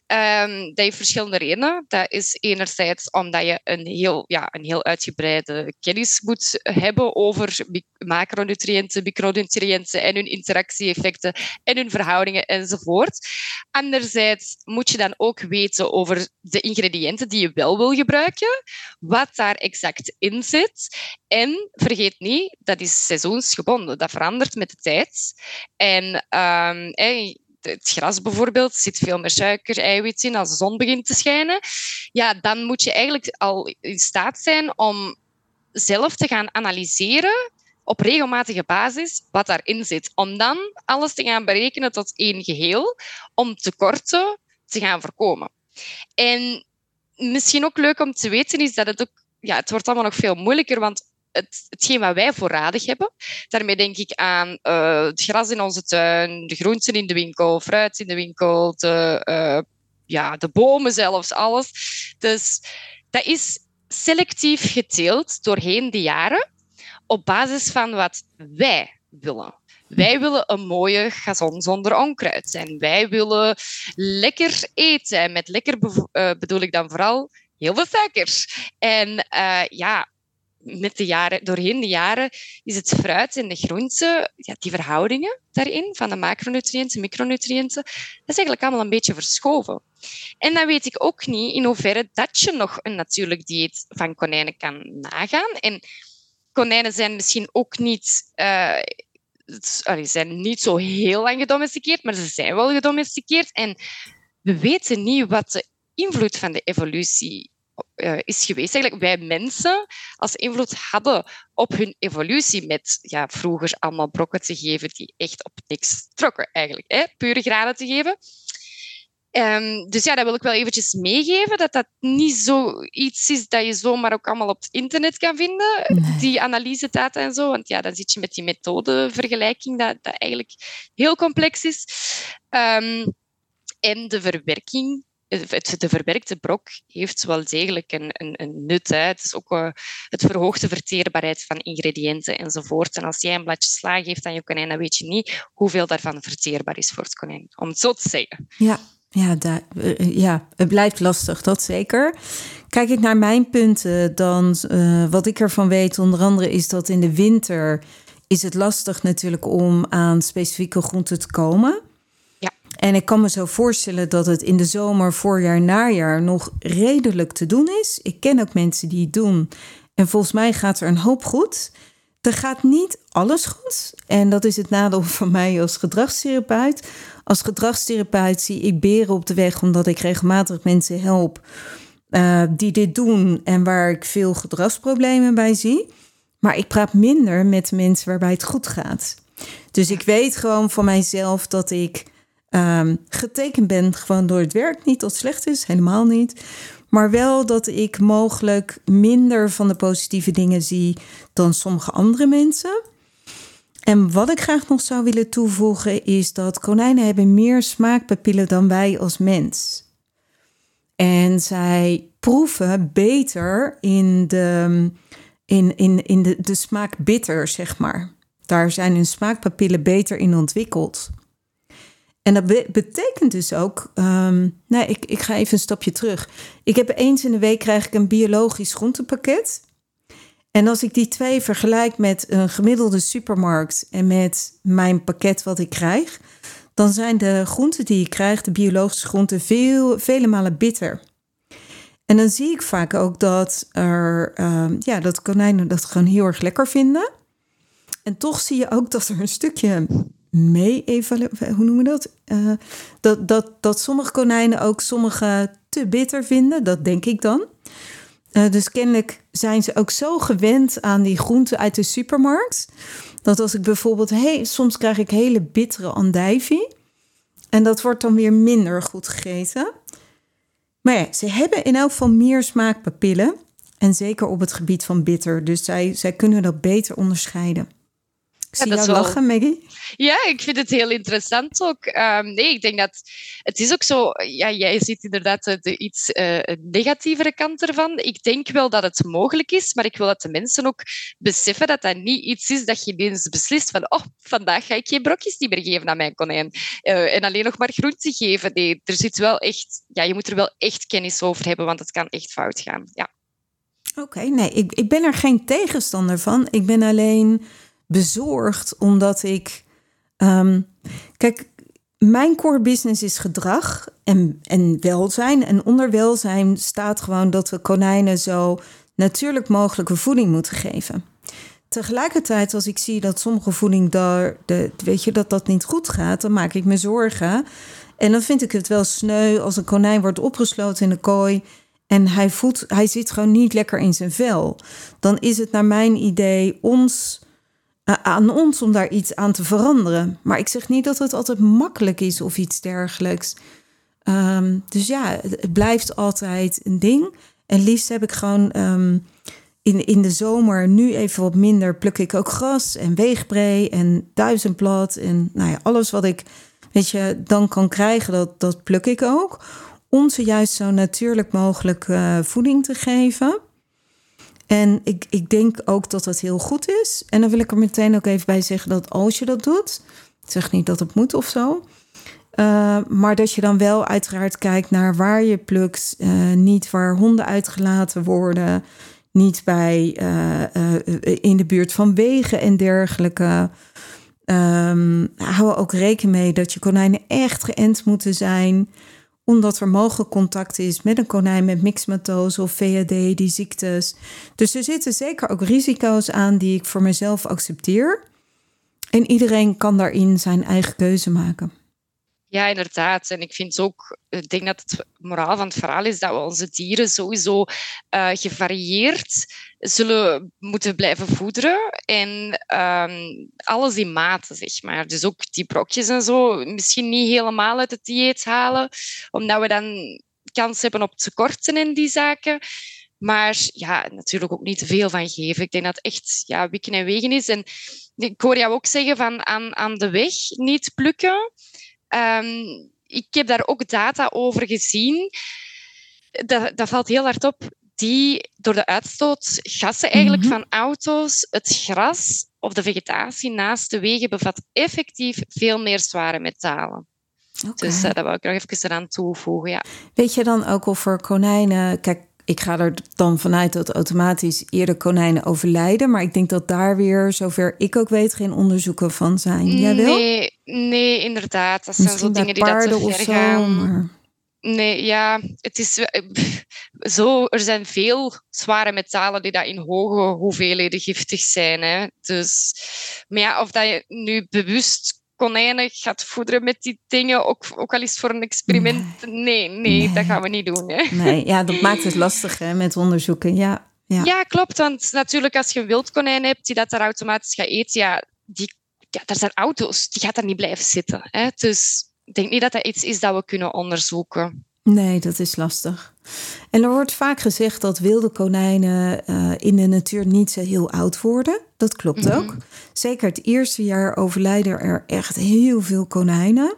Um, dat heeft verschillende redenen. Dat is enerzijds omdat je een heel, ja, een heel uitgebreide kennis moet hebben over macronutriënten, micronutriënten en hun interactie-effecten en hun verhoudingen enzovoort. Anderzijds moet je dan ook weten over de ingrediënten die je wel wil gebruiken, wat daar exact in zit. En vergeet niet, dat is seizoensgebonden. Dat verandert met de tijd. En um, het gras bijvoorbeeld zit veel meer suiker, eiwit in als de zon begint te schijnen. Ja, dan moet je eigenlijk al in staat zijn om zelf te gaan analyseren op regelmatige basis wat daarin zit. Om dan alles te gaan berekenen tot één geheel, om tekorten te gaan voorkomen. En misschien ook leuk om te weten is dat het ook ja, het wordt allemaal nog veel moeilijker, want het, hetgeen wat wij voorradig hebben, daarmee denk ik aan uh, het gras in onze tuin, de groenten in de winkel, fruit in de winkel, de, uh, ja, de bomen zelfs, alles. Dus dat is selectief geteeld doorheen de jaren op basis van wat wij willen. Wij willen een mooie gazon zonder onkruid zijn. Wij willen lekker eten. met lekker uh, bedoel ik dan vooral heel veel suikers. En uh, ja, met de jaren, doorheen de jaren is het fruit en de groenten, ja, die verhoudingen daarin, van de macronutriënten, micronutriënten, dat is eigenlijk allemaal een beetje verschoven. En dan weet ik ook niet in hoeverre dat je nog een natuurlijk dieet van konijnen kan nagaan. En konijnen zijn misschien ook niet... Uh, sorry, zijn niet zo heel lang gedomesticeerd, maar ze zijn wel gedomesticeerd. En we weten niet wat de invloed van de evolutie uh, is geweest. Eigenlijk wij mensen als invloed hadden op hun evolutie met ja, vroeger allemaal brokken te geven die echt op niks trokken eigenlijk. Hè? Pure graden te geven. Um, dus ja, dat wil ik wel eventjes meegeven, dat dat niet zoiets is dat je zomaar ook allemaal op het internet kan vinden, nee. die analysedata en zo. Want ja, dan zit je met die methodevergelijking, dat, dat eigenlijk heel complex is. Um, en de verwerking het, de verwerkte brok heeft wel degelijk een, een, een nut. Hè. Het is ook uh, het verhoogt de verteerbaarheid van ingrediënten enzovoort. En als jij een bladje sla geeft aan je konijn, dan weet je niet hoeveel daarvan verteerbaar is voor het konijn. Om het zo te zeggen. Ja, ja, daar, uh, ja het blijft lastig, dat zeker. Kijk ik naar mijn punten, dan uh, wat ik ervan weet, onder andere is dat in de winter is het lastig natuurlijk om aan specifieke groenten te komen. En ik kan me zo voorstellen dat het in de zomer, voorjaar, najaar nog redelijk te doen is. Ik ken ook mensen die het doen. En volgens mij gaat er een hoop goed. Er gaat niet alles goed. En dat is het nadeel van mij als gedragstherapeut. Als gedragstherapeut zie ik beren op de weg, omdat ik regelmatig mensen help uh, die dit doen en waar ik veel gedragsproblemen bij zie. Maar ik praat minder met mensen waarbij het goed gaat. Dus ik weet gewoon van mijzelf dat ik um, getekend ben gewoon door het werk. Niet dat slecht is, helemaal niet. Maar wel dat ik mogelijk minder van de positieve dingen zie dan sommige andere mensen. En wat ik graag nog zou willen toevoegen is dat konijnen hebben meer smaakpapillen dan wij als mens. En zij proeven beter in de, in, in, in de, de smaak bitter, zeg maar. Daar zijn hun smaakpapillen beter in ontwikkeld. En dat betekent dus ook, nou, ik, ik ga even een stapje terug. Ik heb eens in de week krijg ik een biologisch groentepakket. En als ik die twee vergelijk met een gemiddelde supermarkt en met mijn pakket wat ik krijg, dan zijn de groenten die ik krijg, de biologische groenten, veel, vele malen bitter. En dan zie ik vaak ook dat er, um, ja, dat konijnen dat gewoon heel erg lekker vinden. En toch zie je ook dat er een stukje mee evalueren. Hoe noemen we dat? Uh, dat, dat? Dat sommige konijnen ook sommige te bitter vinden. Dat denk ik dan. Uh, dus kennelijk zijn ze ook zo gewend aan die groenten uit de supermarkt. Dat als ik bijvoorbeeld, hey, soms krijg ik hele bittere andijvie. En dat wordt dan weer minder goed gegeten. Maar ja, ze hebben in elk geval meer smaakpapillen. En zeker op het gebied van bitter. Dus zij, zij kunnen dat beter onderscheiden. Ik zie jou lachen, Maggie. Ja, ik vind het heel interessant ook. Um, nee, ik denk dat het is ook zo... Ja, jij ziet inderdaad de iets uh, negatievere kant ervan. Ik denk wel dat het mogelijk is, maar ik wil dat de mensen ook beseffen dat dat niet iets is dat je ineens beslist van oh, vandaag ga ik geen brokjes niet meer geven aan mijn konijn. Uh, en alleen nog maar groente geven. Nee, er zit wel echt... Ja, je moet er wel echt kennis over hebben, want het kan echt fout gaan. Ja. Oké, nee, ik, ik ben er geen tegenstander van. Ik ben alleen bezorgd omdat ik. Um, kijk, mijn core business is gedrag en, en welzijn. En onder welzijn staat gewoon dat we konijnen zo natuurlijk mogelijke voeding moeten geven. Tegelijkertijd, als ik zie dat sommige voeding daar, de, weet je, dat dat niet goed gaat, dan maak ik me zorgen. En dan vind ik het wel sneu als een konijn wordt opgesloten in de kooi en hij, voelt, hij zit gewoon niet lekker in zijn vel. Dan is het naar mijn idee ons, aan ons om daar iets aan te veranderen. Maar ik zeg niet dat het altijd makkelijk is of iets dergelijks. Um, dus ja, het blijft altijd een ding. En liefst heb ik gewoon um, in, in de zomer nu even wat minder. Pluk ik ook gras en weegbree en duizendblad. En nou ja, alles wat ik weet je, dan kan krijgen, dat, dat pluk ik ook om ze juist zo natuurlijk mogelijk uh, voeding te geven. En ik, ik denk ook dat dat heel goed is. En dan wil ik er meteen ook even bij zeggen dat als je dat doet, ik zeg niet dat het moet of zo. Uh, maar dat je dan wel uiteraard kijkt naar waar je plukt. Uh, niet waar honden uitgelaten worden. Niet bij in de buurt van wegen en dergelijke. Um, hou ook rekening mee dat je konijnen echt geënt moeten zijn omdat er mogelijk contact is met een konijn met mixmatose of VAD, die ziektes. Dus er zitten zeker ook risico's aan die ik voor mezelf accepteer. En iedereen kan daarin zijn eigen keuze maken. Ja, inderdaad. En ik vind ook, ik denk dat het moraal van het verhaal is dat we onze dieren sowieso uh, gevarieerd zullen moeten blijven voederen. En um, alles in mate, zeg maar. Dus ook die brokjes en zo, misschien niet helemaal uit het dieet halen, omdat we dan kans hebben op tekorten in die zaken. Maar ja, natuurlijk ook niet te veel van geven. Ik denk dat het echt ja, wikken en wegen is. En ik hoor jou ook zeggen van aan, aan de weg niet plukken. Um, ik heb daar ook data over gezien. Dat, dat valt heel hard op. Die door de uitstootgassen eigenlijk mhm. van auto's, het gras of de vegetatie naast de wegen bevat effectief veel meer zware metalen. Okay. Dus uh, dat wil ik nog even eraan toevoegen. Ja. Weet je dan ook of er konijnen. Kijk, ik ga er dan vanuit dat automatisch eerder konijnen overlijden. Maar ik denk dat daar weer, zover ik ook weet, geen onderzoeken van zijn. Jij wil? Nee, nee inderdaad. Dat zijn zo dingen die dat te ver gaan. Nee, ja, het is [laughs] zo. Er zijn veel zware metalen die dat in hoge hoeveelheden giftig zijn. Hè. Dus, maar ja, of dat je nu bewust konijnen gaat voederen met die dingen, ook, ook al is voor een experiment. Nee, nee, dat gaan we niet doen. Hè. Nee, ja, dat maakt het lastig hè, met onderzoeken. Ja, ja. ja, klopt. Want natuurlijk, als je een wildkonijn hebt die dat daar automatisch gaat eten, ja, die, ja, daar zijn auto's, die gaat daar niet blijven zitten. Hè. Dus ik denk niet dat dat iets is dat we kunnen onderzoeken. Nee, dat is lastig. En er wordt vaak gezegd dat wilde konijnen uh, in de natuur niet zo heel oud worden. Dat klopt mhm. ook. Zeker het eerste jaar overlijden er echt heel veel konijnen.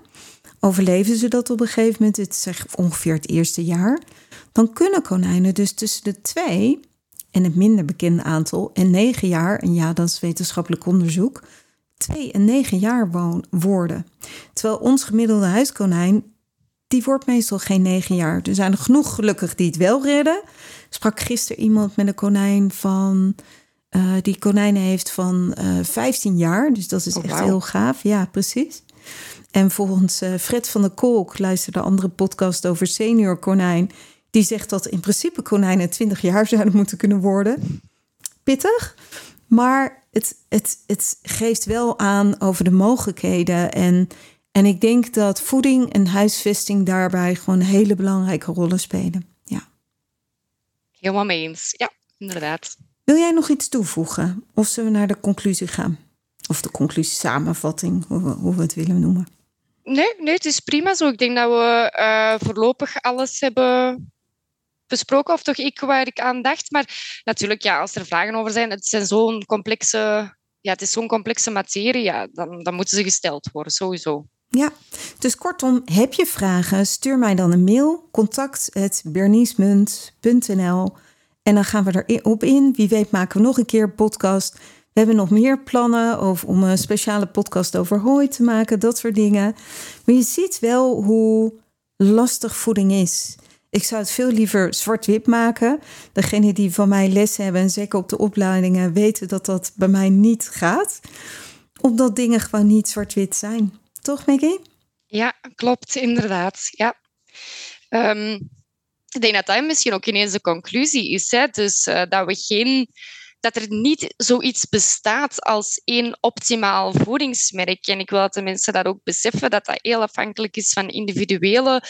Overleven ze dat op een gegeven moment, het is ongeveer het eerste jaar, dan kunnen konijnen dus tussen de twee en het minder bekende aantal en negen jaar, en ja, dat is wetenschappelijk onderzoek, twee en negen jaar worden. Terwijl ons gemiddelde huiskonijn die wordt meestal geen negen jaar. Er zijn er genoeg gelukkig die het wel redden. Sprak gisteren iemand met een konijn van. Uh, die konijnen heeft van uh, eh, 15 jaar. Dus dat is oh, echt heel gaaf. Ja, precies. En volgens uh, Fred van der Kolk, luisterde de andere podcast over senior konijn. Die zegt dat in principe konijnen 20 jaar zouden moeten kunnen worden. Pittig. Maar het, het, het geeft wel aan over de mogelijkheden. En en ik denk dat voeding en huisvesting daarbij gewoon hele belangrijke rollen spelen. Ja. Helemaal mee eens. Ja, inderdaad. Wil jij nog iets toevoegen? Of zullen we naar de conclusie gaan? Of de conclusie samenvatting, hoe we, hoe we het willen noemen. Nee, nee, het is prima zo. Ik denk dat we uh, voorlopig alles hebben besproken, of toch ik waar ik aan dacht. Maar natuurlijk, ja, als er vragen over zijn, het zijn zo'n complexe ja, het is zo'n complexe materie, ja, dan, dan moeten ze gesteld worden, sowieso. Ja, dus kortom, heb je vragen, stuur mij dan een mail, contact.berniesmunt.nl en dan gaan we erop in. Wie weet maken we nog een keer podcast. We hebben nog meer plannen over, om een speciale podcast over hooi te maken, dat soort dingen. Maar je ziet wel hoe lastig voeding is. Ik zou het veel liever zwart-wit maken. Degenen die van mij les hebben en zeker op de opleidingen weten dat dat bij mij niet gaat. Omdat dingen gewoon niet zwart-wit zijn. Toch, Maggie? Ja, klopt, inderdaad. Ja. Ehm, ik denk dat dat misschien ook ineens de conclusie is. Dus uh, dat we geen dat er niet zoiets bestaat als één optimaal voedingsmerk. En ik wil dat de mensen dat ook beseffen, dat dat heel afhankelijk is van individuele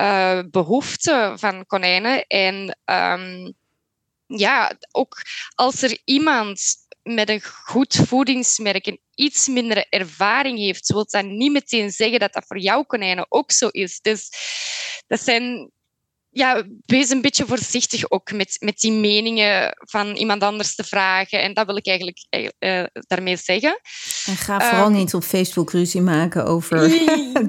uh, behoeften van konijnen. En um, ja, ook als er iemand met een goed voedingsmerk en iets minder ervaring heeft, wil dat niet meteen zeggen dat dat voor jouw konijnen ook zo is. Dus dat zijn ja, wees een beetje voorzichtig ook met, met die meningen van iemand anders te vragen. En dat wil ik eigenlijk uh, daarmee zeggen. En ga vooral um, niet op Facebook ruzie maken over. [laughs]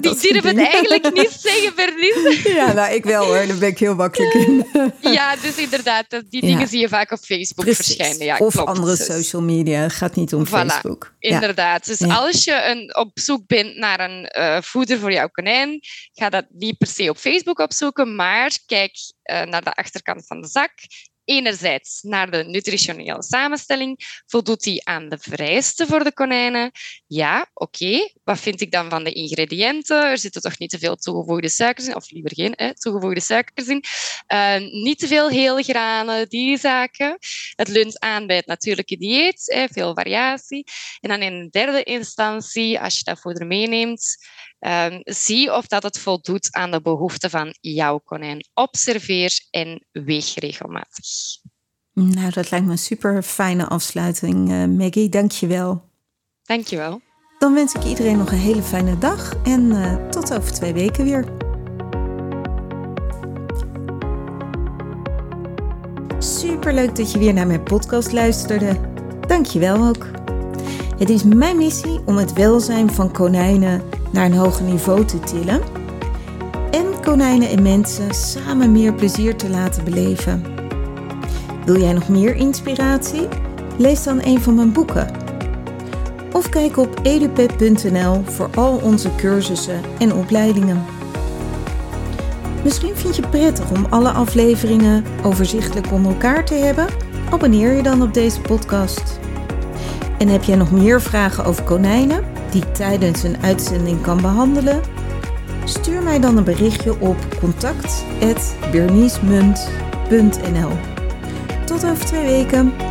Die, die durf het eigenlijk niet zeggen, Bernice. [laughs] Ja, nou, ik wel hoor, daar ben ik heel makkelijk in. [laughs] ja, dus inderdaad, die dingen ja. zie je vaak op Facebook Precies. verschijnen. Ja, of klopt. andere dus. social media, het gaat niet om voilà, Facebook. Inderdaad, dus als je een, op zoek bent naar een uh, voeder voor jouw konijn, ga dat niet per se op Facebook opzoeken, maar kijk uh, naar de achterkant van de zak. Enerzijds naar de nutritionele samenstelling. Voldoet die aan de vereisten voor de konijnen? Ja, oké. Wat vind ik dan van de ingrediënten? Er zitten toch niet te veel toegevoegde suikers in, of liever geen hè, toegevoegde suikers in. Uh, niet te veel hele granen, die zaken. Het leunt aan bij het natuurlijke dieet, hè, veel variatie. En dan in derde instantie, als je dat voeder meeneemt, Um, zie of dat het voldoet aan de behoeften van jouw konijn. Observeer en weeg regelmatig. Nou, dat lijkt me een super fijne afsluiting, uh, Maggie. Dank je wel. Dank je wel. Dan wens ik iedereen nog een hele fijne dag en uh, tot over twee weken weer. Super leuk dat je weer naar mijn podcast luisterde. Dank je wel ook. Het is mijn missie om het welzijn van konijnen naar een hoger niveau te tillen en konijnen en mensen samen meer plezier te laten beleven. Wil jij nog meer inspiratie? Lees dan een van mijn boeken. Of kijk op edupet.nl voor al onze cursussen en opleidingen. Misschien vind je het prettig om alle afleveringen overzichtelijk onder elkaar te hebben? Abonneer je dan op deze podcast. En heb jij nog meer vragen over konijnen die tijdens een uitzending kan behandelen? Stuur mij dan een berichtje op contact.berniesmunt.nl Tot over twee weken.